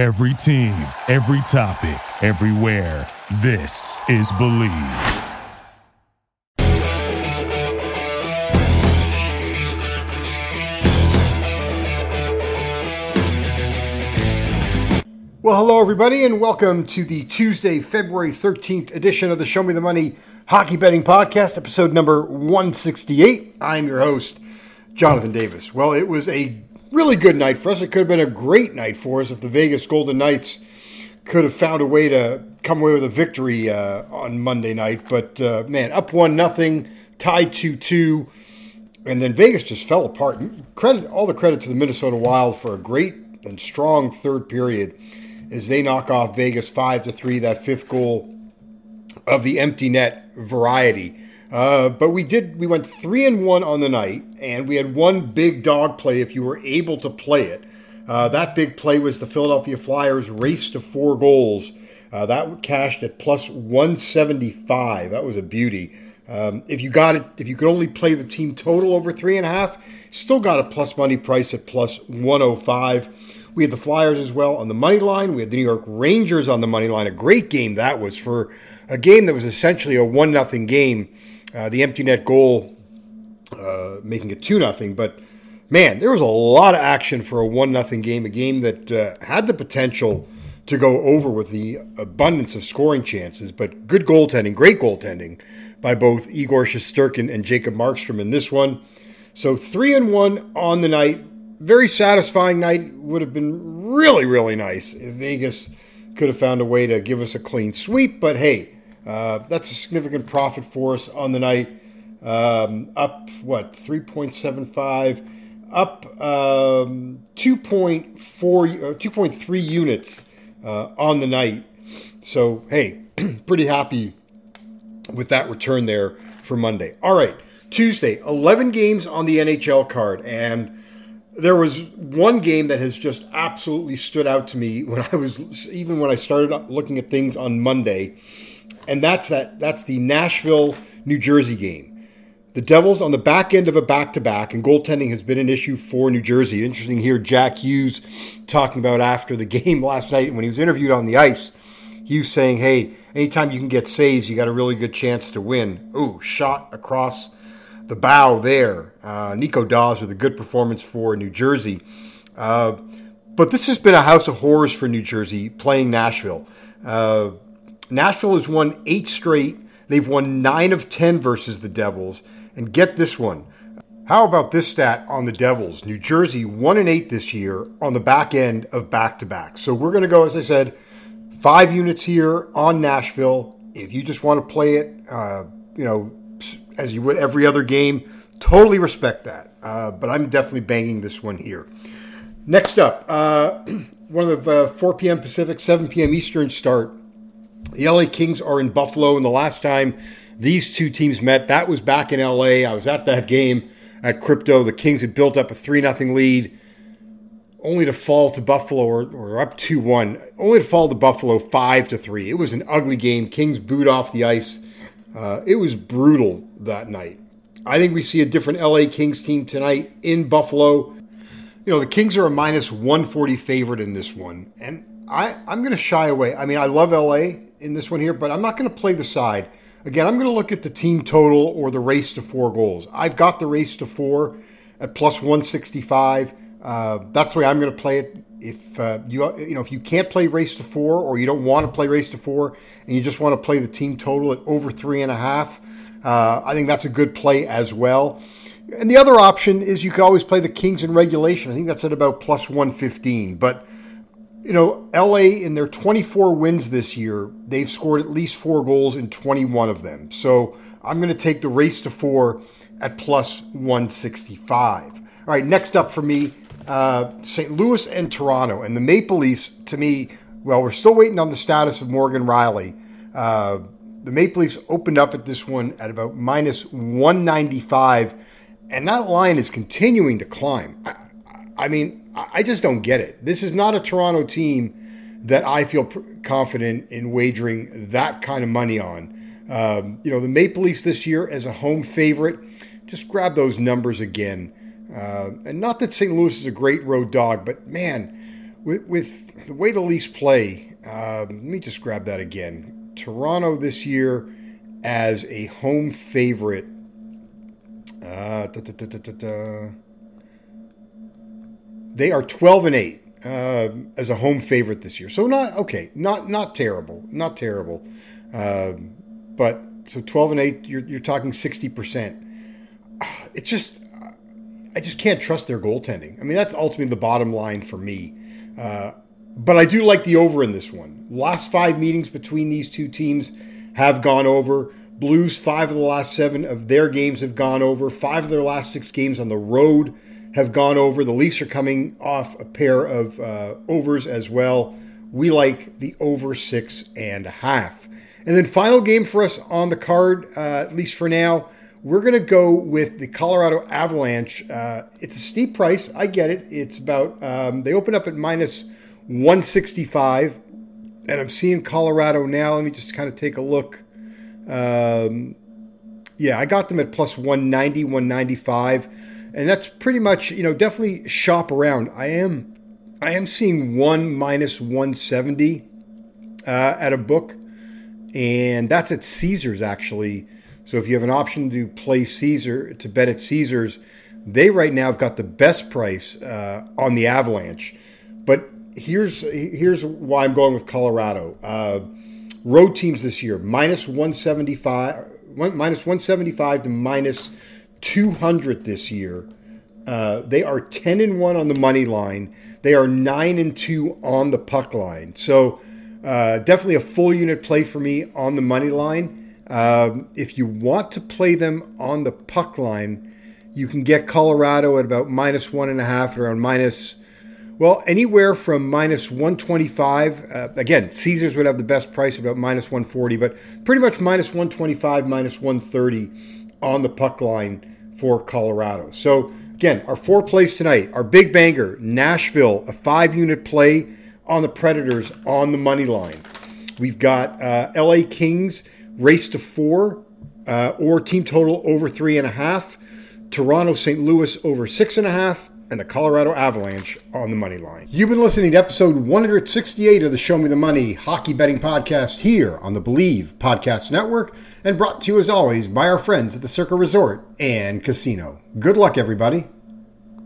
Every team, every topic, everywhere. This is Believe. Well, hello, everybody, and welcome to the Tuesday, February 13th edition of the Show Me the Money Hockey Betting Podcast, episode number 168. I'm your host, Jonathan Davis. Well, it was a really good night for us. It could have been a great night for us if the Vegas Golden Knights could have found a way to come away with a victory uh, on Monday night. But uh, man, up one nothing, tied two two, and then Vegas just fell apart. Credit all the credit to the Minnesota Wild for a great and strong third period as they knock off Vegas five to three. That fifth goal of the empty net variety. Uh, but we did. We went three and one on the night, and we had one big dog play. If you were able to play it, uh, that big play was the Philadelphia Flyers race to four goals. Uh, that cashed at plus 175. That was a beauty. Um, if you got it, if you could only play the team total over three and a half, still got a plus money price at plus 105. We had the Flyers as well on the money line. We had the New York Rangers on the money line. A great game that was for a game that was essentially a one nothing game. Uh, the empty net goal uh, making it two nothing, but man, there was a lot of action for a one nothing game. A game that uh, had the potential to go over with the abundance of scoring chances, but good goaltending, great goaltending by both Igor Shesterkin and Jacob Markstrom in this one. So three and one on the night. Very satisfying night. Would have been really, really nice if Vegas could have found a way to give us a clean sweep. But hey, uh, that's a significant profit for us on the night. Um, up what 3.75, up um, 2.4, uh, 2.3 units uh, on the night. So hey, pretty happy with that return there for Monday. All right, Tuesday, 11 games on the NHL card, and there was one game that has just absolutely stood out to me when I was even when I started looking at things on Monday and that's that. That's the Nashville, New Jersey game. The Devils on the back end of a back to back, and goaltending has been an issue for New Jersey. Interesting hear Jack Hughes talking about after the game last night when he was interviewed on the ice. He was saying, hey, anytime you can get saves, you got a really good chance to win. Ooh, shot across the bow there. Uh, Nico Daws with a good performance for New Jersey. Uh, but this has been a house of horrors for New Jersey playing Nashville. Uh, Nashville has won eight straight. They've won nine of 10 versus the Devils. And get this one. How about this stat on the Devils? New Jersey, one and eight this year on the back end of back to back. So we're going to go, as I said, five units here on Nashville. If you just want to play it, uh, you know, as you would every other game, totally respect that. Uh, but I'm definitely banging this one here. Next up, uh, one of the uh, 4 p.m. Pacific, 7 p.m. Eastern start the LA Kings are in Buffalo, and the last time these two teams met, that was back in LA. I was at that game at Crypto. The Kings had built up a 3 0 lead, only to fall to Buffalo, or, or up 2 1, only to fall to Buffalo 5 to 3. It was an ugly game. Kings booed off the ice. Uh, it was brutal that night. I think we see a different LA Kings team tonight in Buffalo. You know, the Kings are a minus 140 favorite in this one. And I, I'm going to shy away. I mean, I love LA in this one here, but I'm not going to play the side. Again, I'm going to look at the team total or the race to four goals. I've got the race to four at plus 165. Uh, that's the way I'm going to play it. If uh, you you know if you can't play race to four or you don't want to play race to four and you just want to play the team total at over three and a half, uh, I think that's a good play as well. And the other option is you could always play the Kings in regulation. I think that's at about plus 115. But you know, LA in their 24 wins this year, they've scored at least four goals in 21 of them. So I'm going to take the race to four at plus 165. All right, next up for me, uh, St. Louis and Toronto. And the Maple Leafs, to me, well, we're still waiting on the status of Morgan Rielly. Uh, the Maple Leafs opened up at this one at about minus 195, and that line is continuing to climb. I, I mean, I just don't get it. This is not a Toronto team that I feel confident in wagering that kind of money on. Um, you know, the Maple Leafs this year as a home favorite, just grab those numbers again. Uh, and not that St. Louis is a great road dog, but man, with, with the way the Leafs play, uh, let me just grab that again. Toronto this year as a home favorite. Uh, they are 12 and 8 uh, as a home favorite this year. So not okay, not not terrible, not terrible. Uh, but so 12 and 8, you're, you're talking 60%. It's just I just can't trust their goaltending. I mean, that's ultimately the bottom line for me. Uh, but I do like the over in this one. Last five meetings between these two teams have gone over. Blues, five of the last seven of their games have gone over. Five of their last six games on the road have gone over. The Leafs are coming off a pair of uh, overs as well. We like the over six and a half. And then final game for us on the card, uh, at least for now, we're going to go with the Colorado Avalanche. Uh, it's a steep price. I get it. It's about, um, they open up at minus 165. And I'm seeing Colorado now. Let me just kind of take a look. Um, yeah, I got them at plus 190, 195. And that's pretty much, you know, definitely shop around. I am I am seeing one minus 170 uh, at a book. And that's at Caesars actually. So if you have an option to play Caesar to bet at Caesars, they right now have got the best price uh, on the Avalanche. But here's here's why I'm going with Colorado. Uh, road teams this year minus 175, one, minus 175 to minus 200 this year. Uh, they are 10 and 1 on the money line. They are 9 and 2 on the puck line. So uh, definitely a full unit play for me on the money line. Um, if you want to play them on the puck line, you can get Colorado at about minus one and a half, around minus, well, anywhere from minus 125. Uh, again, Caesars would have the best price, about minus 140, but pretty much minus 125, minus 130 on the puck line for Colorado. So, again, our four plays tonight, our big banger, Nashville, a five unit play on the Predators on the money line. We've got uh, LA Kings race to four uh, or team total over three and a half. Toronto St. Louis over six and a half, and the Colorado Avalanche on the money line. You've been listening to episode 168 of the Show Me the Money Hockey Betting Podcast here on the Believe Podcast Network, and brought to you as always by our friends at the Circa Resort and Casino. Good luck, everybody.